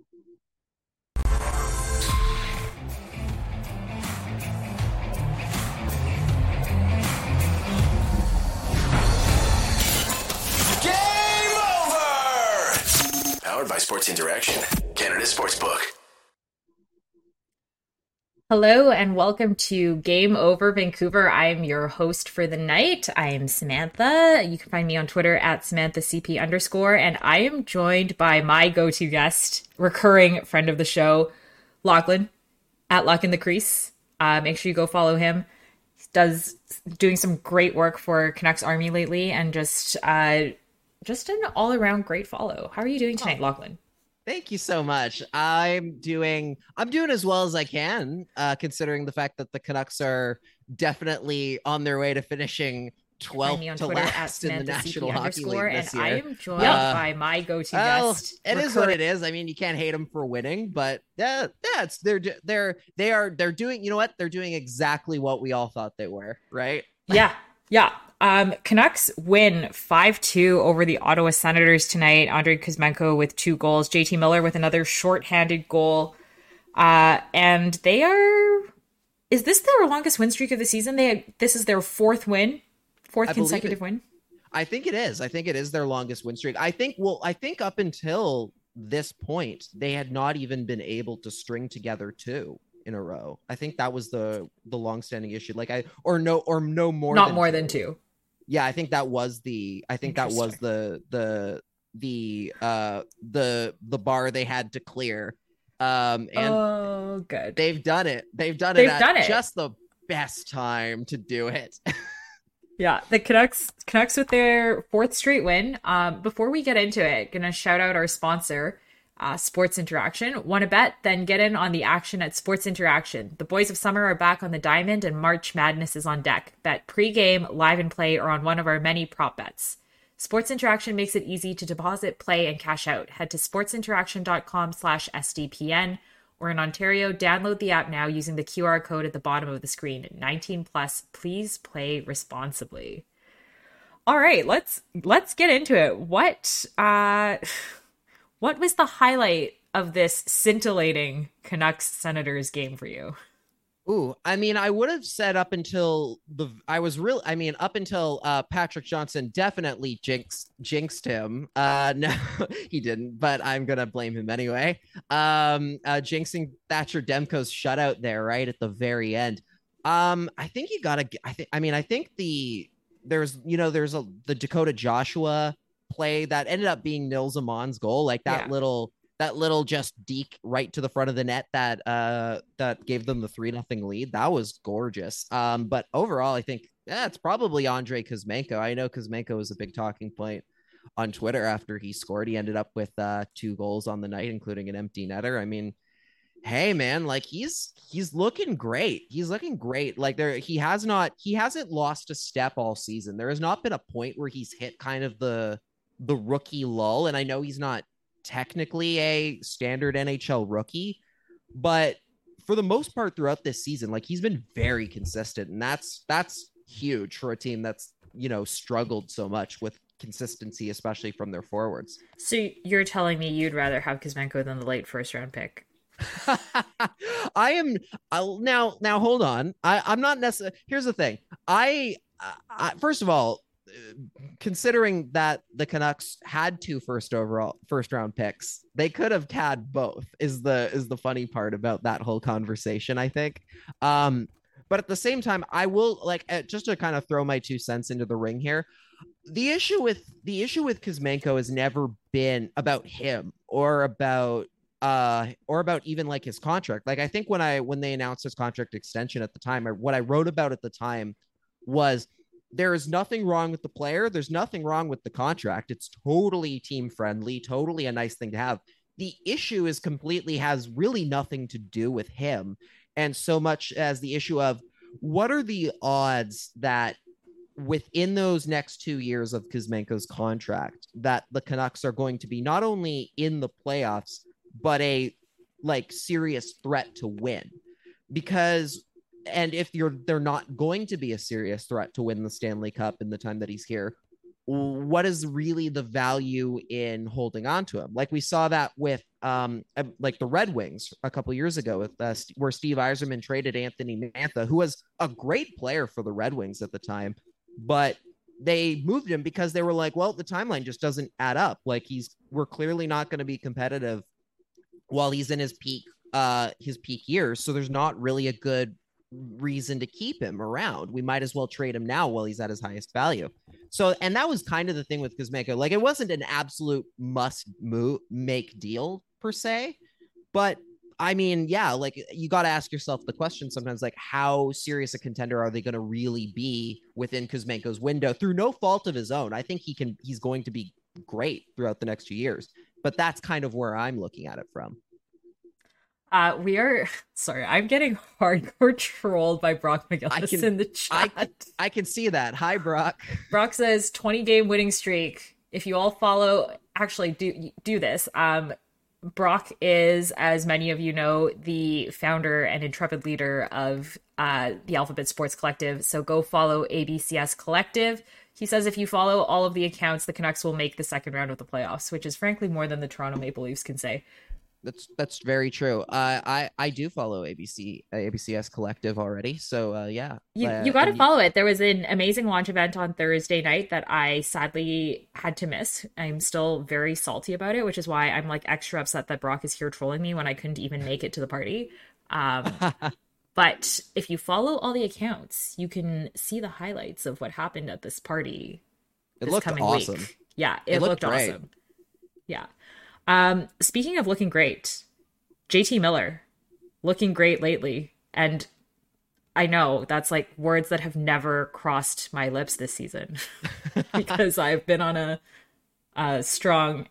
Game over! Powered by Sports Interaction, Canada Sportsbook. Hello and welcome to Game Over Vancouver. I'm your host for the night. I am Samantha. You can find me on Twitter at SamanthaCP underscore, and I am joined by my go-to guest, recurring friend of the show, Lachlan at Lock in the Crease. Uh, make sure you go follow him. He does doing some great work for Canucks Army lately, and just uh, just an all-around great follow. How are you doing tonight, Lachlan? Thank you so much. I'm doing I'm doing as well as I can, uh, considering the fact that the Canucks are definitely on their way to finishing 12th on to Twitter last in the National Hockey League and this year. I am joined Uh, by my go-to Well, guest. it is what it is. I mean, you can't hate them for winning, but yeah, yeah, it's they're they're they are they're doing. You know what? They're doing exactly what we all thought they were, right? Yeah, yeah. Um, Canucks win 5 2 over the Ottawa Senators tonight. Andrei Kuzmenko with two goals, JT Miller with another shorthanded goal. Uh, and they are. Is this their longest win streak of the season? They This is their fourth win, fourth I consecutive win. I think it is. I think it is their longest win streak. I think. Well, I think up until this point, they had not even been able to string together two in a row. I think that was the the long standing issue. Like I or no or no more. Not than more two. than two. Yeah, I think that was the. I think that was the the the uh the the bar they had to clear. Um and oh, good. they've done it. They've done it They've done it. Just the best time to do it. Yeah, the Canucks Canucks with their fourth straight win. Um, before we get into it, gonna shout out our sponsor, uh, Sports Interaction. Want to bet? Then get in on the action at Sports Interaction. The boys of summer are back on the diamond, and March Madness is on deck. Bet pre-game, live and play, or on one of our many prop bets. Sports Interaction makes it easy to deposit, play, and cash out. Head to sportsinteraction.com/sdpn or in Ontario, download the app now using the QR code at the bottom of the screen. 19 plus, please play responsibly. All right, let's let's get into it. What uh what was the highlight of this scintillating Canucks Senators game for you? Ooh, I mean, I would have said up until the I was real. I mean, up until uh, Patrick Johnston definitely jinxed jinxed him. Uh, no, he didn't, but I'm gonna blame him anyway. Um, uh, jinxing Thatcher Demko's shutout there right at the very end. Um, I think you gotta. I think. I mean, I think the there's you know there's a the Dakota Joshua play that ended up being Nils Aman's goal, like that Yeah. little that little just deke right to the front of the net that uh that gave them the three nothing lead. That was gorgeous. Um, but overall, I think yeah, it's probably Andrei Kuzmenko. I know Kuzmenko was a big talking point on Twitter after he scored. He ended up with uh two goals on the night, including an empty netter. I mean, hey man, like he's he's looking great. He's looking great. Like there he has not he hasn't lost a step all season. There has not been a point where he's hit kind of the the rookie lull. And I know he's not technically a standard NHL rookie, but for the most part throughout this season, like he's been very consistent, and that's that's huge for a team that's you know struggled so much with consistency, especially from their forwards. So you're telling me you'd rather have Kuzmenko than the late first round pick? I am I'll, now. Now hold on. I, I'm not necessarily. Here's the thing. I, I first of all, considering that the Canucks had two first overall first round picks, they could have had both. Is the is the funny part about that whole conversation? I think. Um, but at the same time, I will like uh, just to kind of throw my two cents into the ring here. The issue with the issue with Kuzmenko has never been about him or about uh or about even like his contract like i think when i when they announced his contract extension at the time or what i wrote about at the time was there is nothing wrong with the player. There's nothing wrong with the contract. It's totally team friendly totally a nice thing to have. The issue is completely has really nothing to do with him. And so much as the issue of what are the odds that within those next two years of Kuzmenko's contract that the Canucks are going to be not only in the playoffs but a like serious threat to win? Because and if you're they're not going to be a serious threat to win the Stanley Cup in the time that he's here what is really the value in holding on to him? Like we saw that with um like the Red Wings a couple years ago with uh, where Steve Yzerman traded Anthony Mantha, who was a great player for the Red Wings at the time, but they moved him because they were like, well, the timeline just doesn't add up. Like he's we're clearly not going to be competitive while he's in his peak uh his peak years, so there's not really a good reason to keep him around. We might as well trade him now while he's at his highest value. So, and that was kind of the thing with Kuzmenko. Like, it wasn't an absolute must move make deal per se, but I mean, yeah, like you got to ask yourself the question sometimes, like, how serious a contender are they going to really be within Kuzmenko's window through no fault of his own? I think he can, he's going to be great throughout the next few years, but that's kind of where I'm looking at it from. Uh, we are sorry. I'm getting hardcore trolled by Brock McGillis can, in the chat. I, I can see that. Hi, Brock. Brock says 20 game winning streak. If you all follow, actually do do this. Um, Brock is, as many of you know, the founder and intrepid leader of uh, the Alphabet Sports Collective. So go follow ABCS Collective. He says if you follow all of the accounts, the Canucks will make the second round of the playoffs, which is frankly more than the Toronto Maple Leafs can say. That's that's very true. Uh, I I do follow ABC uh, ABCS Collective already, so uh, yeah. You uh, you got to follow it. There was an amazing launch event on Thursday night that I sadly had to miss. I'm still very salty about it, which is why I'm like extra upset that Brock is here trolling me when I couldn't even make it to the party. Um, but if you follow all the accounts, you can see the highlights of what happened at this party. It this looked awesome. Week. Yeah, it, it looked, looked awesome. Yeah. Um, speaking of looking great, JT Miller looking great lately. And I know that's like words that have never crossed my lips this season because I've been on a, a strong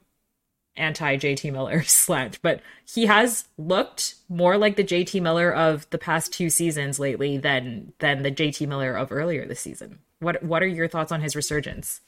anti JT Miller slant, but he has looked more like the JT Miller of the past two seasons lately than than the JT Miller of earlier this season. What what are your thoughts on his resurgence?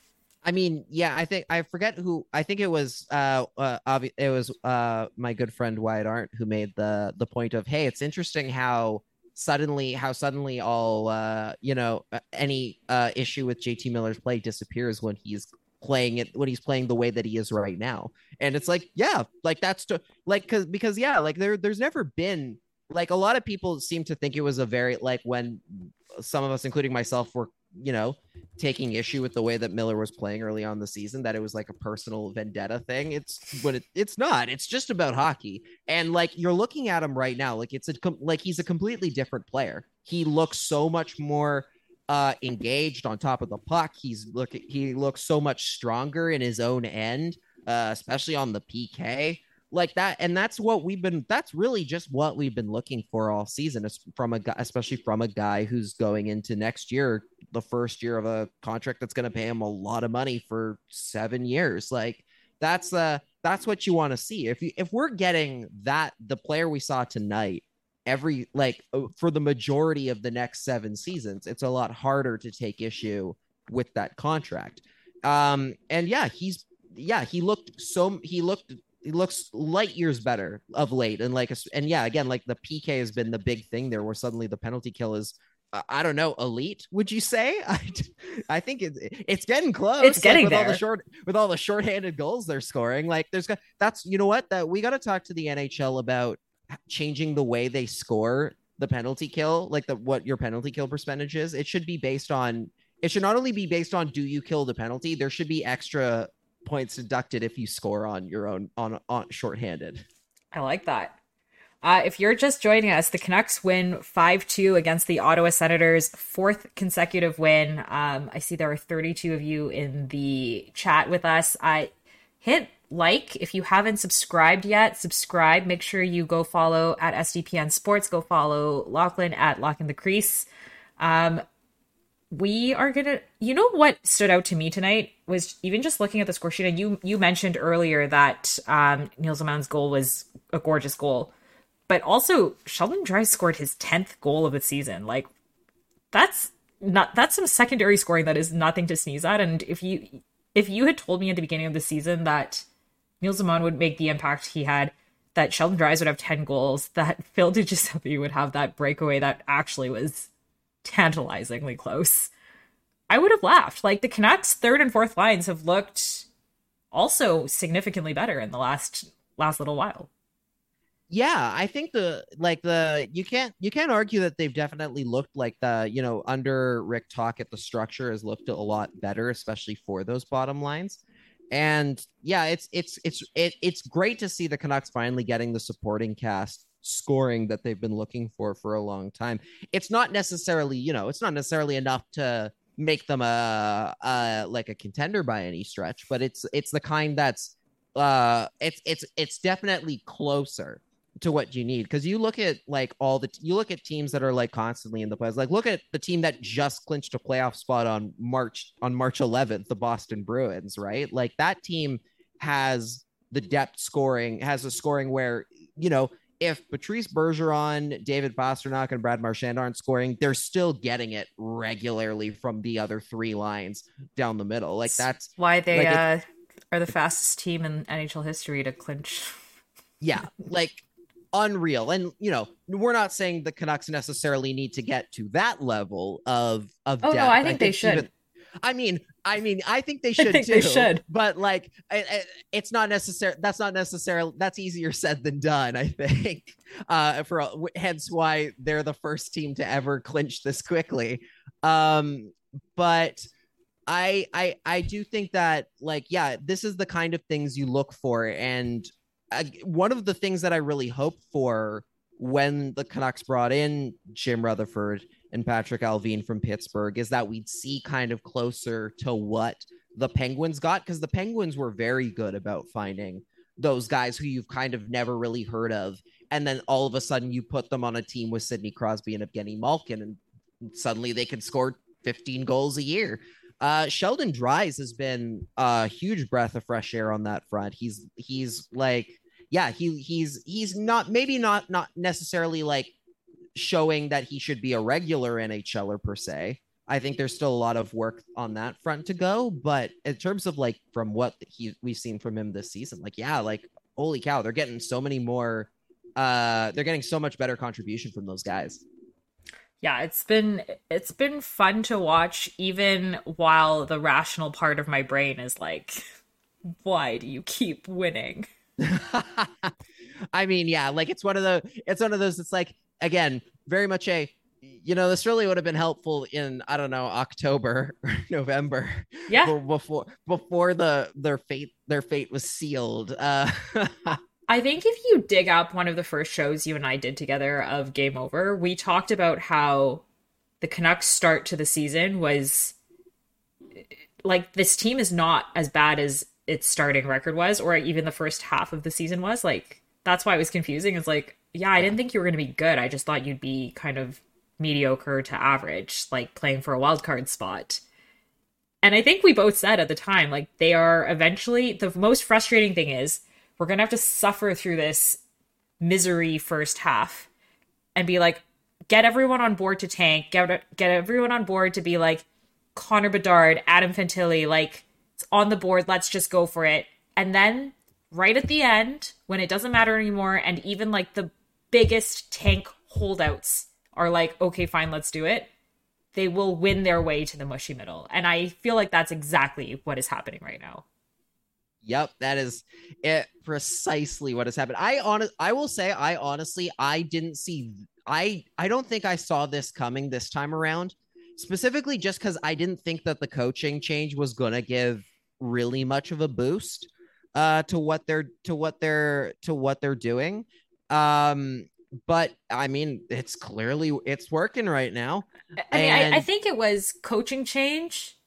I mean, yeah, I think I forget who. I think it was uh, uh obvi- it was uh my good friend Wyatt Arndt who made the the point of, hey, it's interesting how suddenly how suddenly all uh you know any uh issue with JT Miller's play disappears when he's playing it when he's playing the way that he is right now. And it's like, yeah, like that's to like cuz because yeah, like there there's never been like a lot of people seem to think it was a very like when some of us including myself were you know, taking issue with the way that Miller was playing early on the season, that it was like a personal vendetta thing. It's but it, it's not. It's just about hockey. And like you're looking at him right now, like it's a like he's a completely different player. He looks so much more uh engaged on top of the puck. He's look he looks so much stronger in his own end, uh, especially on the PK like that and that's what we've been that's really just what we've been looking for all season from a guy especially from a guy who's going into next year the first year of a contract that's going to pay him a lot of money for 7 years like that's uh that's what you want to see. If you if we're getting that the player we saw tonight every like for the majority of the next 7 seasons it's a lot harder to take issue with that contract. Um and yeah he's yeah he looked so he looked he looks light years better of late. And like and yeah again like the pk has been the big thing there where suddenly the penalty kill is uh, i don't know elite would you say? I i think it's it's getting close. It's getting like, with there. all the short with all the shorthanded goals they're scoring like there's that's you know what? That we got to talk to the nhl about changing the way they score the penalty kill like the what your penalty kill percentage is. It should be based on it should not only be based on do you kill the penalty there should be extra points deducted if you score on your own on on shorthanded. I like that. Uh, if you're just joining us, the Canucks win 5 2 against the Ottawa Senators, fourth consecutive win. Um, I see there are 32 of you in the chat with us. I hit like if you haven't subscribed yet, subscribe. Make sure you go follow at SDPN Sports. Go follow Lachlan at Lock in the Crease. Um, we are gonna you know what stood out to me tonight was even just looking at the score sheet and you you mentioned earlier that um Nils Aman's goal was a gorgeous goal but also Sheldon Dries scored his 10th goal of the season. Like that's not that's some secondary scoring that is nothing to sneeze at. And if you if you had told me at the beginning of the season that Nils Aman would make the impact he had that Sheldon Dries would have 10 goals that Phil DiGiuseppe would have that breakaway that actually was tantalizingly close. I would have laughed. Like the Canucks' third and fourth lines have looked also significantly better in the last last little while. Yeah, I think the like the you can't you can't argue that they've definitely looked like the you know under Rick Tocchet the structure has looked a lot better, especially for those bottom lines. And yeah, it's it's it's it, it's great to see the Canucks finally getting the supporting cast scoring that they've been looking for for a long time. It's not necessarily, you know, it's not necessarily enough to make them a, a like a contender by any stretch, but it's it's the kind that's uh it's it's it's definitely closer to what you need because you look at like all the you look at teams that are like constantly in the playoffs. Like look at the team that just clinched a playoff spot on March on March 11th, the Boston Bruins, right? Like that team has the depth scoring, has a scoring where you know if Patrice Bergeron, David Pastrnak, and Brad Marchand aren't scoring, they're still getting it regularly from the other three lines down the middle. Like that's why they like uh, are the fastest team in NHL history to clinch. Yeah, like unreal. And you know, we're not saying the Canucks necessarily need to get to that level of of. Oh depth. no, I think, I think they should. Even, I mean, I mean, I think they should I think too. They should, but like, it's not necessary. That's not necessarily. That's easier said than done. I think. Uh, for hence why they're the first team to ever clinch this quickly. Um, but I, I, I do think that like, yeah, this is the kind of things you look for, and one of the things that I really hoped for when the Canucks brought in Jim Rutherford and Patrik Allvin from Pittsburgh is that we'd see kind of closer to what the Penguins got because the Penguins were very good about finding those guys who you've kind of never really heard of. And then all of a sudden you put them on a team with Sidney Crosby and Evgeny Malkin, and suddenly they can score 15 goals a year. Uh, Sheldon Dries has been a huge breath of fresh air on that front. He's he's like yeah, he he's he's not maybe not not necessarily like showing that he should be a regular NHLer per se. I think there's still a lot of work on that front to go, but in terms of like from what he we've seen from him this season, like yeah, like holy cow, they're getting so many more uh they're getting so much better contribution from those guys. Yeah, it's been it's been fun to watch even while the rational part of my brain is like why do you keep winning? I mean, yeah, like it's one of the it's one of those it's like again, very much a you know, this really would have been helpful in I don't know, October or November. Yeah. Before before the their fate their fate was sealed. Uh I think if you dig up one of the first shows you and I did together of Game Over, we talked about how the Canucks start to the season was like this team is not as bad as its starting record was, or even the first half of the season was. Like that's why it was confusing. It's like, yeah, I didn't think you were going to be good. I just thought you'd be kind of mediocre to average, like playing for a wild card spot. And I think we both said at the time, like they are eventually the most frustrating thing is we're gonna have to suffer through this misery first half and be like, get everyone on board to tank, get get everyone on board to be like Connor Bedard, Adam Fantilli, like it's on the board. Let's just go for it. And then right at the end, when it doesn't matter anymore, and even like the biggest tank holdouts are like, okay, fine, let's do it. They will win their way to the mushy middle. And I feel like that's exactly what is happening right now. Yep, that is it precisely what has happened. I on I will say I honestly I didn't see I I don't think I saw this coming this time around. Specifically just cuz I didn't think that the coaching change was going to give really much of a boost uh to what they're to what they're to what they're doing um but i mean it's clearly it's working right now i mean and... I, I think it was coaching change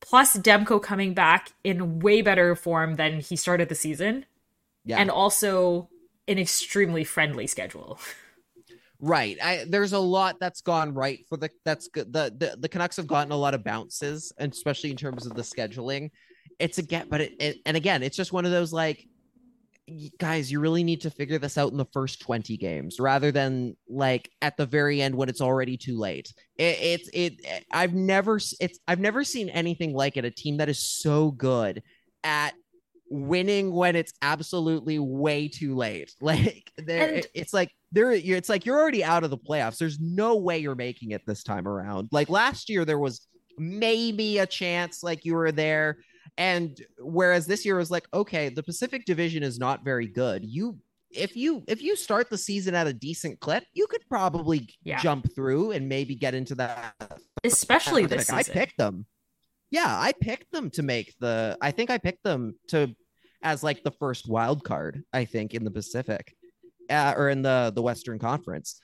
plus demko coming back in way better form than he started the season yeah and also an extremely friendly schedule Right. I, there's a lot that's gone right for the that's good. The, the the Canucks have gotten a lot of bounces, and especially in terms of the scheduling it's again, but it, it, and again, it's just one of those like, guys, you really need to figure this out in the first 20 games rather than like at the very end when it's already too late. It, it's it, I've never it's I've never seen anything like it. A team that is so good at winning when it's absolutely way too late. Like there, and- it's like there, it's like you're already out of the playoffs. There's no way you're making it this time around. Like last year, there was maybe a chance like you were there. And whereas this year was like, okay, the Pacific Division is not very good. You if you if you start the season at a decent clip, you could probably Yeah. jump through and maybe get into that. Especially this season. I picked them. Yeah, I picked them to make the. I think I picked them to as like the first wild card. I think in the Pacific, uh, or in the the Western Conference,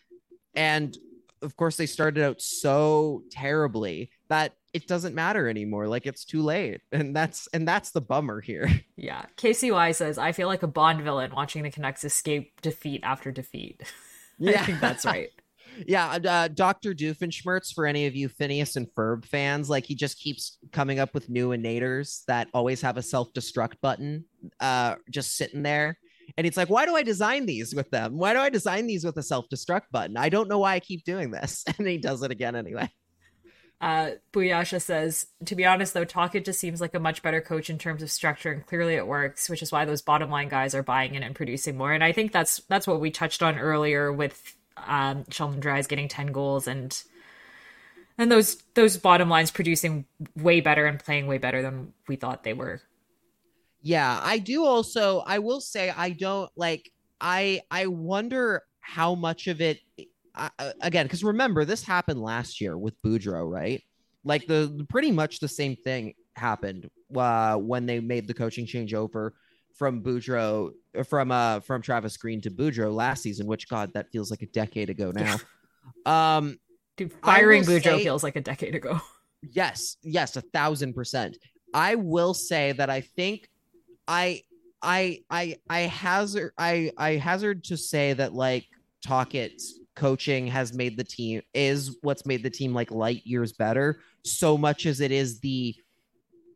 and of course they started out so terribly that it doesn't matter anymore. Like it's too late, and that's and that's the bummer here. Yeah. KCY says, I feel like a Bond villain watching the Canucks escape defeat after defeat. I think that's right. Yeah, uh, Dr. Doofenshmirtz, for any of you Phineas and Ferb fans, like he just keeps coming up with new innators that always have a self destruct button uh, just sitting there. And it's like, why do I design these with them? Why do I design these with a self destruct button? I don't know why I keep doing this. And he does it again anyway. Uh, Buyasha says, to be honest though, Tocchet just seems like a much better coach in terms of structure, and clearly it works, which is why those bottom line guys are buying in and producing more. And I think that's that's what we touched on earlier with um, Sheldon Dries getting ten goals and and those those bottom lines producing way better and playing way better than we thought they were. Yeah, I do also I will say I don't like I I wonder how much of it I, I- again cuz remember this happened last year with Boudreau, right? Like the pretty much the same thing happened uh, when they made the coaching change over from Boudreau from uh from Travis Green to Boudreau last season, which god that feels like a decade ago now. um Dude, firing Boudreau say- feels like a decade ago. Yes, yes, a thousand percent. I will say that I think I I I I hazard I I hazard to say that like Tocchet's coaching has made the team is what's made the team like light years better so much as it is the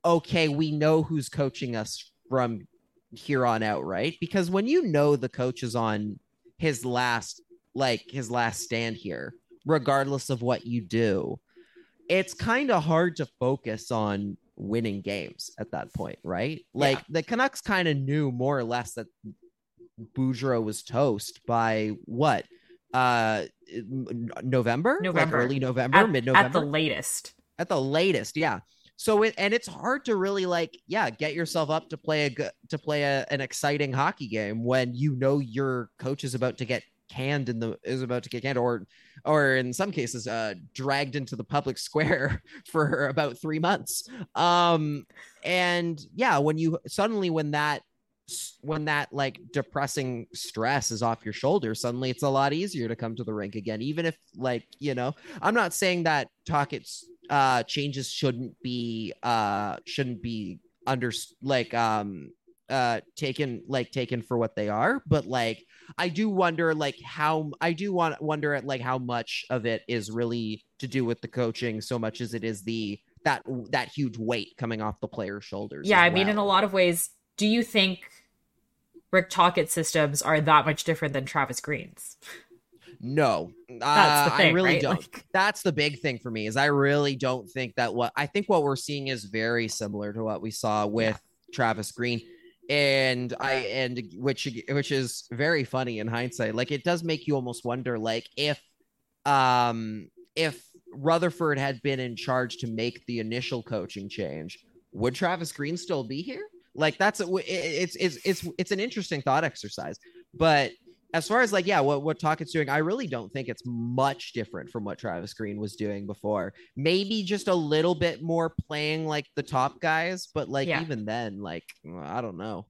okay we know who's coaching us from here on out right because when you know the coach is on his last like his last stand here regardless of what you do it's kind of hard to focus on winning games at that point, right? Like the Canucks kind of knew more or less that Boudreau was toast by what? Uh November? November. Like early November, At, mid at November? the latest. at the latest yeah so it and it's hard to really like yeah get yourself up to play a good to play a, an exciting hockey game when you know your coach is about to get canned in the is about to get canned or or in some cases uh dragged into the public square for about three months um and yeah when you suddenly when that when that like depressing stress is off your shoulders suddenly it's a lot easier to come to the rink again even if like you know i'm not saying that Tocchet's uh changes shouldn't be uh shouldn't be under like um uh taken like taken for what they are but like i do wonder like how i do want wonder at like how much of it is really to do with the coaching so much as it is the that that huge weight coming off the player's shoulders Yeah, I mean, in a lot of ways, do you think Rick Tocchet systems are that much different than Travis Green's? no uh, thing, i really right? don't. Like, that's the big thing for me is I really don't think that what I think what we're seeing is very similar to what we saw with Travis Green. And I and which which is very funny in hindsight. Like it does make you almost wonder like if um if Rutherford had been in charge to make the initial coaching change would Travis Green still be here like that's a, it's it's it's it's an interesting thought exercise but as far as like yeah what what Tocchet's doing i really don't think it's much different from what travis green was doing before maybe just a little bit more playing like the top guys but like Yeah. even then like i don't know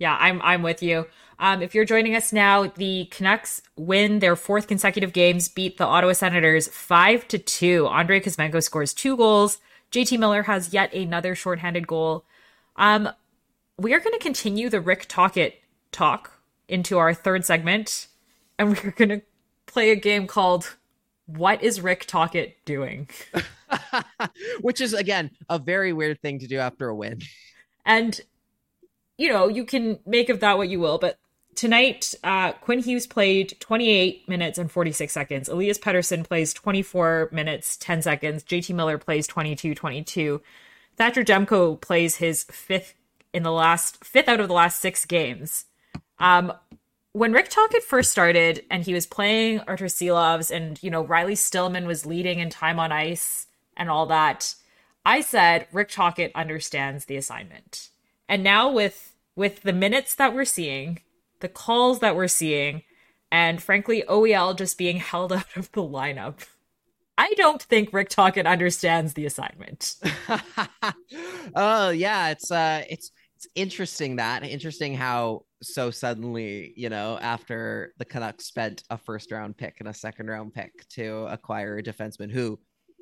yeah, I'm I'm with you. Um, if you're joining us now, the Canucks win their fourth consecutive games, beat the Ottawa Senators five to two. Andrei Kuzmenko scores two goals. JT Miller has yet another shorthanded goal. Um, we are going to continue the Rick Tocchet talk into our third segment, and we're going to play a game called "What is Rick Tocchet doing?" which is again a very weird thing to do after a win And you know, you can make of that what you will, but tonight, uh, Quinn Hughes played 28 minutes and 46 seconds. Elias Pettersson plays 24 minutes, 10 seconds. JT Miller plays 22, 22. Thatcher Demko plays his fifth in the last, fifth out of the last six games. Um, when Rick Tocchet first started and he was playing Artur Silovs and, you know, Riley Stillman was leading in time on ice and all that, I said Rick Tocchet understands the assignment. And now with with the minutes that we're seeing, the calls that we're seeing, and frankly OEL just being held out of the lineup, I don't think Rick Tocchet understands the assignment. oh yeah, it's uh it's it's interesting that interesting how so suddenly, you know, after the Canucks spent a first round pick and a second round pick to acquire a defenseman who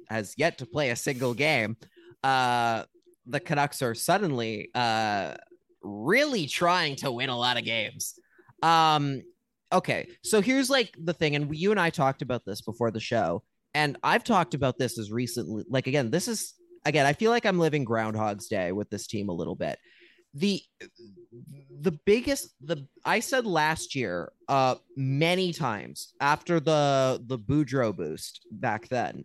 has yet to play a single game, uh the Canucks are suddenly uh really trying to win a lot of games. Um okay, so here's like the thing and you and I talked about this before the show and I've talked about this as recently like again, this is again, I feel like I'm living groundhog's day with this team a little bit. The the biggest the I said last year uh many times after the the Boudreau boost back then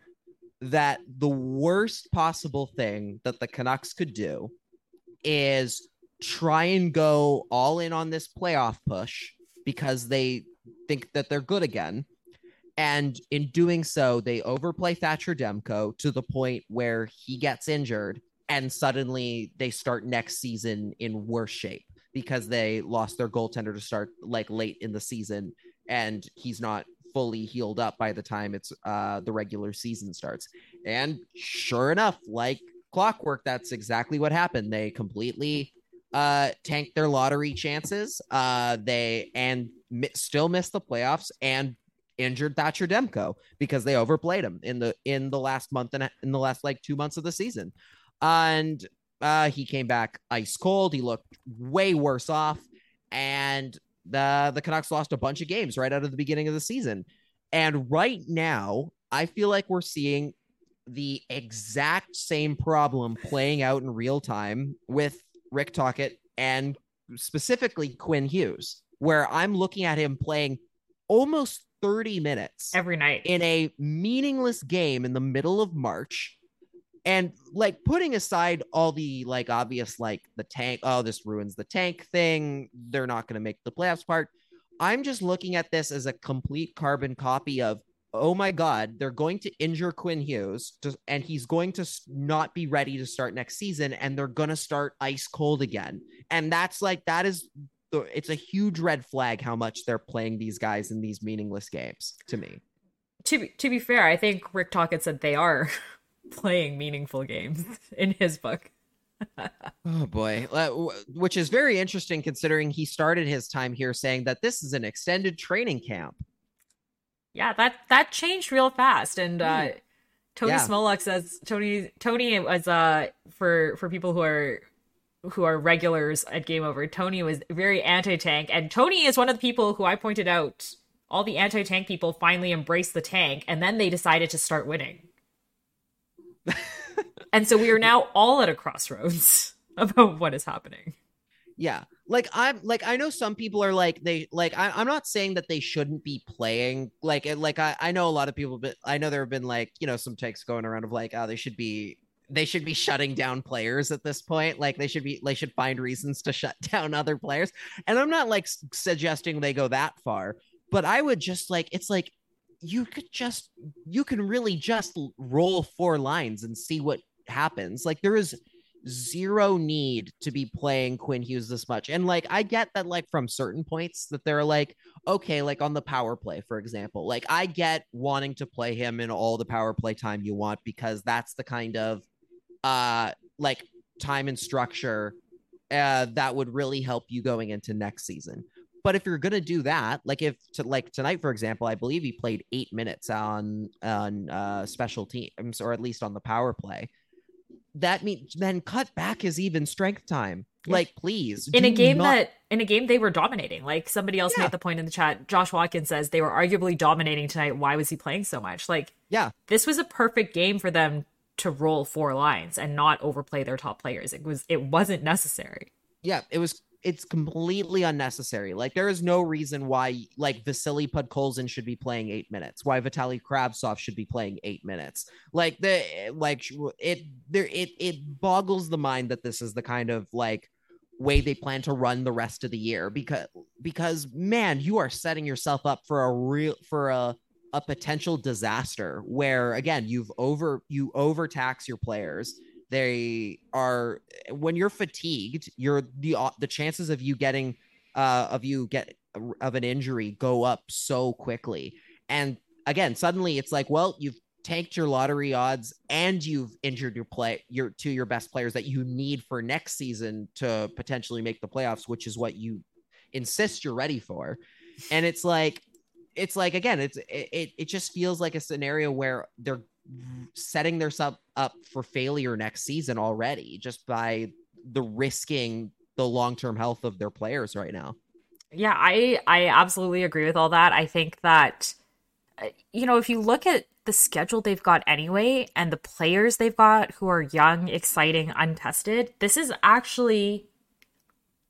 that the worst possible thing that the Canucks could do is try and go all in on this playoff push because they think that they're good again. And in doing so, they overplay Thatcher Demko to the point where he gets injured and suddenly they start next season in worse shape because they lost their goaltender to start like late in the season and he's not fully healed up by the time it's uh the regular season starts. And sure enough, like clockwork, that's exactly what happened. They completely uh tanked their lottery chances. Uh they and still missed the playoffs and injured Thatcher Demko because they overplayed him in the in the last month and in the last like 2 months of the season. And uh he came back ice cold. He looked way worse off and the the Canucks lost a bunch of games right out of the beginning of the season. And right now, I feel like we're seeing the exact same problem playing out in real time with Rick Tocchet and specifically Quinn Hughes, where I'm looking at him playing almost 30 minutes Every night. in a meaningless game in the middle of March. And like putting aside all the like obvious like the tank, oh, this ruins the tank thing. They're not going to make the playoffs part. I'm just looking at this as a complete carbon copy of, oh my God, they're going to injure Quinn Hughes to, and he's going to not be ready to start next season. And they're going to start ice cold again. And that's like, that is, the- it's a huge red flag how much they're playing these guys in these meaningless games to me. to be, to be fair, I think Rick Tocchet said they are playing meaningful games in his book. Oh boy, Uh, which is very interesting considering he started his time here saying that this is an extended training camp. Yeah, that that changed real fast. And uh Tony Yeah. Smolak says Tony Tony was uh for for people who are who are regulars at Game Over, Tony was very anti-tank, and Tony is one of the people who I pointed out all the anti-tank people finally embraced the tank, and then they decided to start winning. and so we are now all at a crossroads about what is happening. Yeah, like I'm like I know some people are like they like I, I'm not saying that they shouldn't be playing like like I I know a lot of people, but I know there have been like you know some takes going around of like oh they should be they should be shutting down players at this point. Like they should be they should find reasons to shut down other players. And i'm not like suggesting they go that far but i would just like it's like you could just you can really just roll four lines and see what happens. Like there is zero need to be playing quinn hughes this much. And like i get that like from certain points that they're like okay like on the power play for example like i get wanting to play him in all the power play time you want because that's the kind of uh like time and structure uh that would really help you going into next season but if you're gonna do that like if to like tonight for example i believe he played eight minutes on on uh special teams or at least on the power play that means then cut back his even strength time. Like please in a game not- that in a game they were dominating like somebody else Yeah. made the point in the chat josh watkins says they were arguably dominating tonight why was he playing so much? Like yeah. this was a perfect game for them to roll four lines and not overplay their top players. It was it wasn't necessary. Yeah, it was it's completely unnecessary. Like there is no reason why like Vasily Podkolzin should be playing 8 minutes. Why Vitaly Kravtsov should be playing 8 minutes. Like the like it there it it boggles the mind that this is the kind of like way they plan to run the rest of the year because because man, you are setting yourself up for a real for a a potential disaster where again you've over you overtax your players they are when you're fatigued, you're the uh, the chances of you getting uh of you get of an injury go up so quickly. And again, suddenly it's like, well, you've tanked your lottery odds and you've injured your play your two your best players that you need for next season to potentially make the playoffs, which is what you insist you're ready for. And it's like it's like again, it's it it just feels like a scenario where they're setting themselves up for failure next season already just by the risking the long-term health of their players right now. Yeah, I I absolutely agree with all that. I think that uh, you know, if you look at the schedule they've got anyway and the players they've got who are young, exciting, untested, this is actually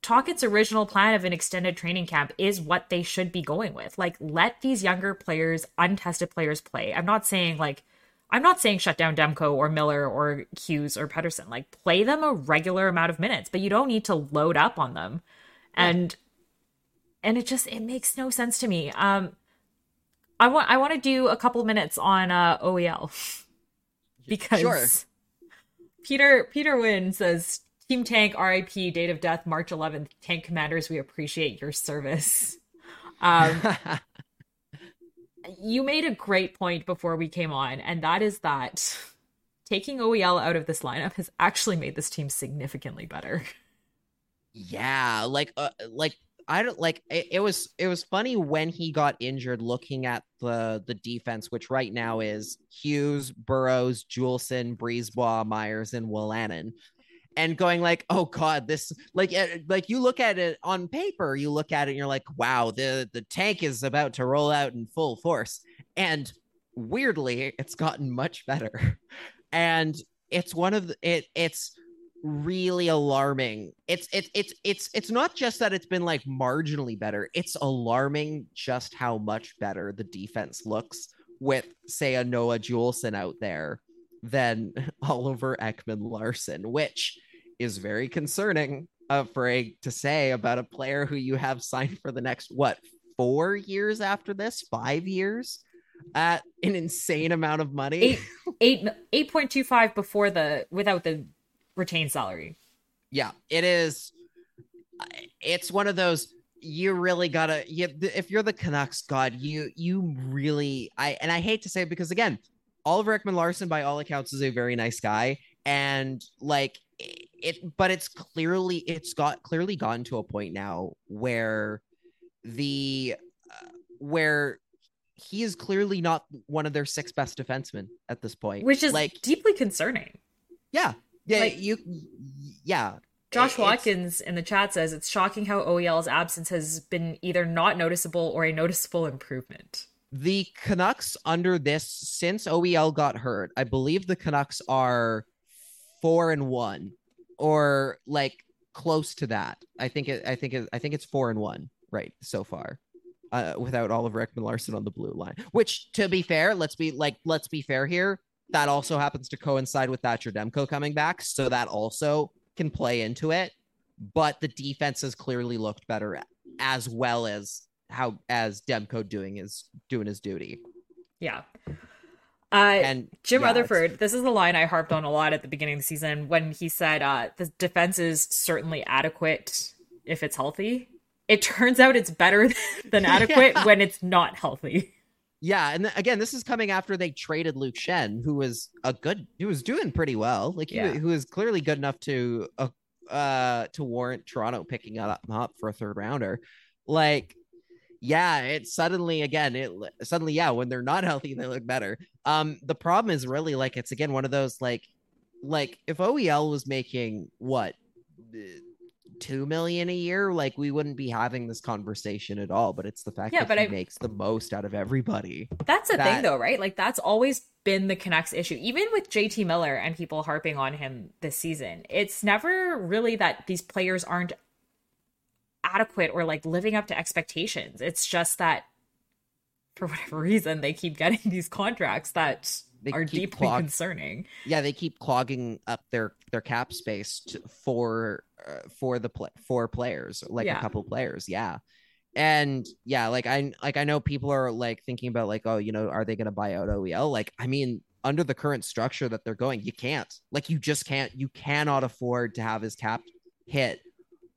Tocchet's original plan of an extended training camp is what they should be going with. Like, let these younger players, untested players play. I'm not saying, like, I'm not saying shut down Demko or Miller or Hughes or Pettersson. Like, play them a regular amount of minutes, but you don't need to load up on them. And, and it just, it makes no sense to me. Um, I want, I want to do a couple minutes on, uh, OEL because Sure. Peter, Peter Wynn says, Team Tank, RIP, date of death, March 11th. Tank commanders, we appreciate your service. Um, you made a great point before we came on, and that is that taking OEL out of this lineup has actually made this team significantly better. yeah, like uh, like I don't like it, it was it was funny when he got injured looking at the the defense which right now is Hughes, Burroughs, Juulsen, Brisebois, Myers and Wolanin and going like oh god this like eh, like you look at it on paper you look at it and you're like wow the the tank is about to roll out in full force. And weirdly it's gotten much better. And it's one of the it it's really alarming. It's it's it's it's it's not just that it's been like marginally better it's alarming just how much better the defense looks with say a Noah Juulsen out there than Oliver Ekman-Larsson which is very concerning uh, for a to say about a player who you have signed for the next what four years after this? Five years? At an insane amount of money? Eight, eight, eight point two five before the without the retained salary. yeah it is it's one of those you really gotta you, if you're the canucks god you you really i and i hate to say it because again Oliver Ekman-Larsson by all accounts is a very nice guy. And like it but it's clearly it's got clearly gotten to a point now where the uh, where he is clearly not one of their six best defensemen at this point Which is like deeply concerning. yeah yeah like- you yeah Josh It's- Watkins in the chat says it's shocking how OEL's absence has been either not noticeable or a noticeable improvement. the Canucks under this since OEL got hurt, I believe the Canucks are four and one, or like close to that. I think it. I think it. I think it's four and one right so far, uh, without Oliver Ekman-Larsson on the blue line. Which, to be fair, let's be like let's be fair here. That also happens to coincide with Thatcher Demko coming back, so that also can play into it. But the defense has clearly looked better as well as how as Demko doing his doing his duty. Yeah. Uh, And Jim yeah, it's- Rutherford, this is the line I harped on a lot at the beginning of the season when he said uh, the defense is certainly adequate if it's healthy. It turns out it's better than adequate Yeah. when it's not healthy. Yeah, and th- again, this is coming after they traded Luke Schenn, who was a good, who was doing pretty well, like he, Yeah. who is clearly good enough to, uh, uh, to warrant Toronto picking up up for a third rounder. Like, yeah, it suddenly again, it suddenly, yeah, when they're not healthy, they look better. Um, the problem is really like it's again one of those like, like if OEL was making what uh, two million a year, like we wouldn't be having this conversation at all. But it's the fact Yeah, that but he I- makes the most out of everybody. That's the thing, though, right? Like, that's always been the Canucks issue. Even with JT Miller and people harping on him this season, it's never really that these players aren't adequate or like living up to expectations. It's just that for whatever reason, they keep getting these contracts that They are deeply clog- concerning. yeah they keep clogging up their their cap space to, for uh, for the pl- for players like Yeah. a couple players yeah and yeah like i like i know people are like thinking about like oh you know are they going to buy out oel like i mean under the current structure that they're going, you can't. Like you just can't. You cannot afford to have his cap hit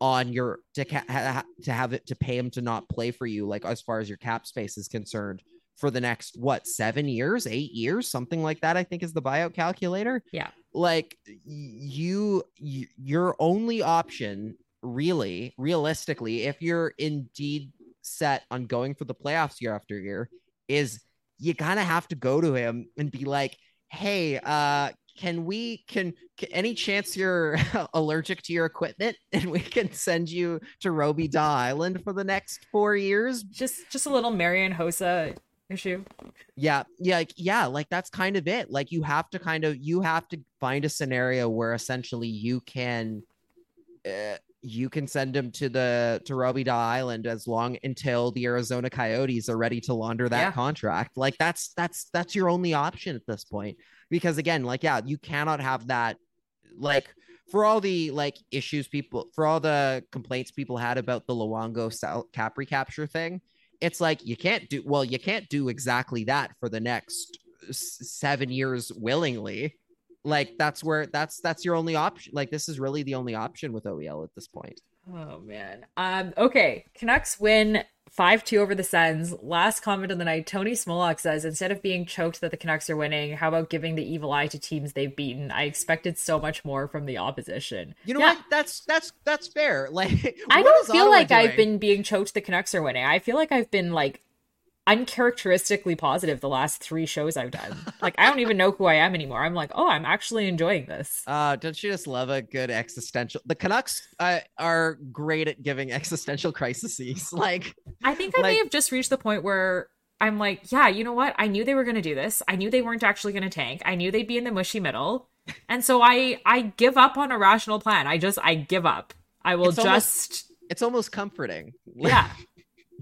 on your to ca- ha- to have it to pay him to not play for you. Like as far as your cap space is concerned, for the next what seven years, eight years, something like that. I think is the buyout calculator. Yeah. Like you, you your only option, really, realistically, if you're indeed set on going for the playoffs year after year, is you kind of have to go to him and be like, hey, uh, can we can, can, any chance you're allergic to your equipment and we can send you to Robidas Island for the next four years? Just just a little Marian Hossa issue. Yeah, yeah, like, yeah, like that's kind of it. Like you have to kind of you have to find a scenario where essentially you can uh, you can send him to the to Robidas Island as long until the Arizona Coyotes are ready to launder that Yeah. contract. Like that's that's that's your only option at this point. Because again, like yeah, you cannot have that like for all the like issues people for all the complaints people had about the Luongo cap recapture thing, it's like you can't do well, you can't do exactly that for the next s- 7 years willingly like that's where that's that's your only option like this is really the only option with OEL at this point Oh man. Um. Okay. Canucks win five two over the Sens. Last comment of the night. Tony Smolak says instead of being choked that the Canucks are winning, how about giving the evil eye to teams they've beaten? I expected so much more from the opposition. you know Yeah. what that's that's that's fair like I don't feel like I've been being choked the Canucks are winning. I feel like I've been like uncharacteristically positive the last three shows I've done. like I don't even know who I am anymore. I'm like, oh, I'm actually enjoying this. uh don't you just love a good existential the Canucks uh, are great at giving existential crises like I think I may have just reached the point where I'm like, yeah, you know what? I knew they were going to do this. I knew they weren't actually going to tank. I knew they'd be in the mushy middle. And so I I give up on a rational plan. I just I give up. I will It's almost- just it's almost comforting yeah.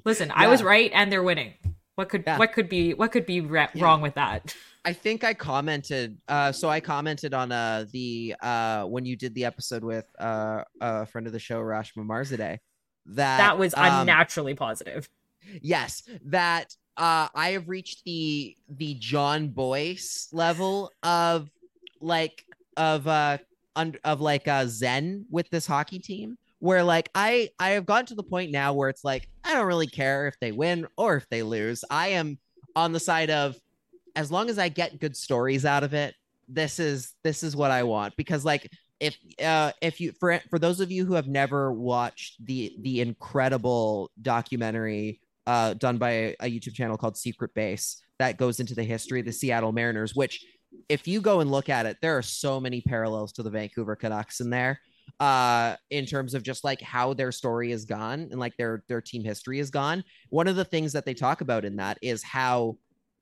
Listen, I was right and they're winning. What could Yeah. what could be what could be ra- Yeah. wrong with that? I think I commented. Uh, so I commented on uh the uh when you did the episode with uh a friend of the show Rashma Marzadeh that That was um, unnaturally positive. yes that uh I have reached the the Jon Bois level of like of uh un- of like uh Zen with this hockey team where like I I have gotten to the point now where it's like I don't really care if they win or if they lose. I am on the side of as long as I get good stories out of it, this is this is what I want because like if uh if you for for those of you who have never watched the the incredible documentary uh done by a, a YouTube channel called Secret Base that goes into the history of the Seattle Mariners which if you go and look at it there are so many parallels to the Vancouver Canucks in there uh in terms of just like how their story is gone and like their their team history is gone one of the things that they talk about in that is how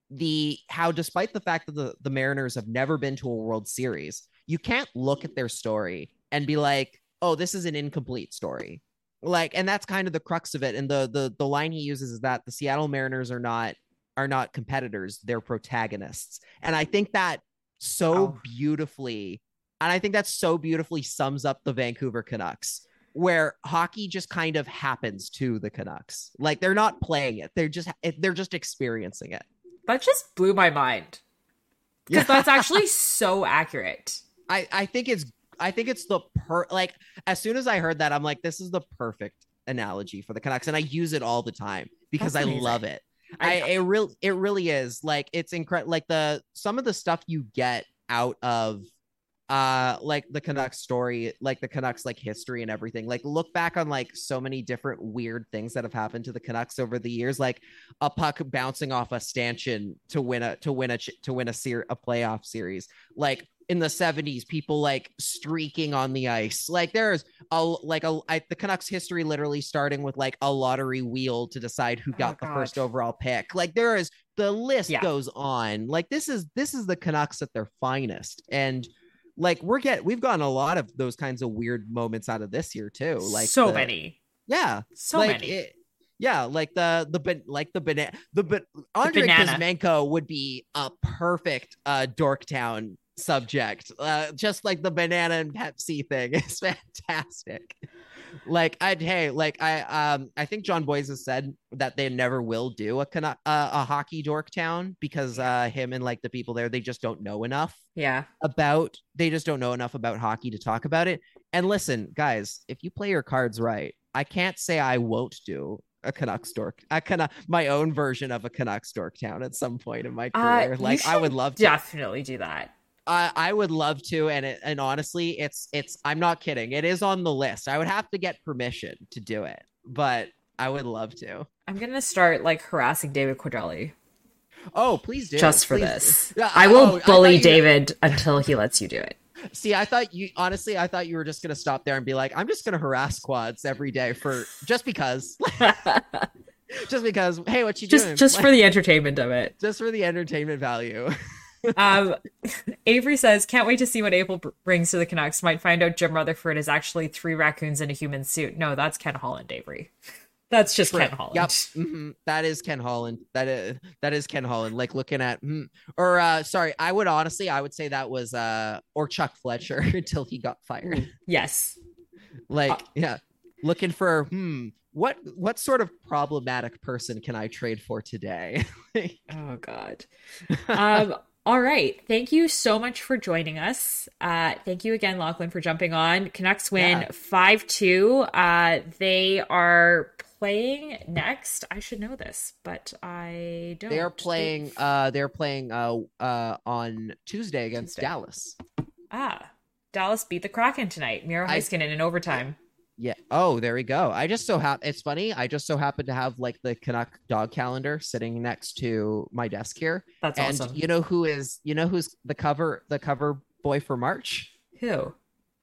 the how despite the fact that the, the mariners have never been to a world series you can't look at their story and be like oh this is an incomplete story. Like and that's kind of the crux of it. And the the the line he uses is that the seattle mariners are not are not competitors they're protagonists. And i think that so Wow. beautifully and i think that so beautifully sums up the vancouver canucks where hockey just kind of happens to the canucks. Like they're not playing it. They're just they're just experiencing it. That just blew my mind. Because that's actually so accurate. I I think it's I think it's the per like as soon as I heard that I'm like this is the perfect analogy for the Canucks. And I use it all the time because I love it. I, it real it really is. Like it's incredible like the some of the stuff you get out of uh like the Canucks story like the Canucks like history and everything like look back on like so many different weird things that have happened to the Canucks over the years like a puck bouncing off a stanchion to win a to win a to win a ser- a playoff series. Like in the 70s people like streaking on the ice. Like there's a like a I, the canucks history literally starting with like a lottery wheel to decide who Oh, got the God. first overall pick. Like there is the list Yeah. goes on. Like this is this is the canucks at their finest. And like we're get we've gotten a lot of those kinds of weird moments out of this year too like so the- many. yeah So like many. it- yeah, like the the ban- like the banana the but Andrei. Kuzmenko would be a perfect uh Dorktown subject. Uh just like the banana and Pepsi thing is fantastic. Like I'd hey, like I um I think Jon Bois has said that they never will do a uh, a hockey Dorktown because uh him and like the people there they just don't know enough Yeah. about they just don't know enough about hockey to talk about it. And listen, guys, if you play your cards right, I can't say I won't do a Canucks dork, a Canuck, my own version of a Canucks Dorktown at some point in my Uh, career. you like I would love to. Definitely do that. I, I would love to, and it, and honestly, it's it's. I'm not kidding. It is on the list. I would have to get permission to do it, but I would love to. I'm gonna start like harassing David Quadrelli Oh, please do. just for Please this. I will oh, bully you- David until he lets you do it. See, I thought you honestly, I thought you were just gonna stop there and be like, I'm just gonna harass quads every day for just because, just because. Hey, what you just doing? just Like, for the entertainment of it. just for the entertainment value. Um, Avery says, "Can't wait to see what April br- brings to the Canucks. Might find out Jim Rutherford is actually three raccoons in a human suit. No, that's Ken Holland, Avery. That's just Ken Holland. Yep, mhm, that is Ken Holland. That is that is Ken Holland. Like looking at, mm, or uh, sorry, I would honestly, I would say that was uh, or Chuck Fletcher until he got fired. Yes. like, Uh, yeah, looking for hmm, what what sort of problematic person can I trade for today? Oh God. Um. All right. Thank you so much for joining us. Uh, thank you again, Lachlan, for jumping on. Canucks win Yeah. five two. Uh, they are playing next. I should know this, but I don't. they are playing. Uh, they're playing. Uh, uh, on Tuesday against Tuesday. Dallas. Ah, Dallas beat the Kraken tonight. Miro Heiskanen in overtime. Yeah. Oh, there we go. I just so happen. It's funny. I just so happen to have like the Canuck dog calendar sitting next to my desk here. That's awesome. and awesome. you know who is? You know who's the cover? The cover boy for March? Who?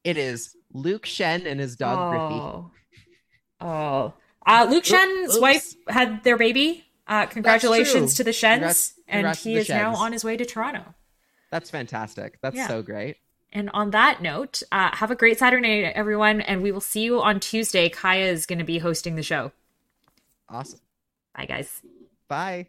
It is Luke Schenn and his dog Griffey. oh. Oh. Uh, Luke Schenn's oops. wife had their baby. Uh, congratulations to the Schenns, Congrats- and congrats he is now on his way to Toronto. That's fantastic. That's Yeah. so great. And on that note, uh, have a great Saturday, night, everyone, and we will see you on Tuesday. Kaya is going to be hosting the show. Awesome. Bye, guys. Bye.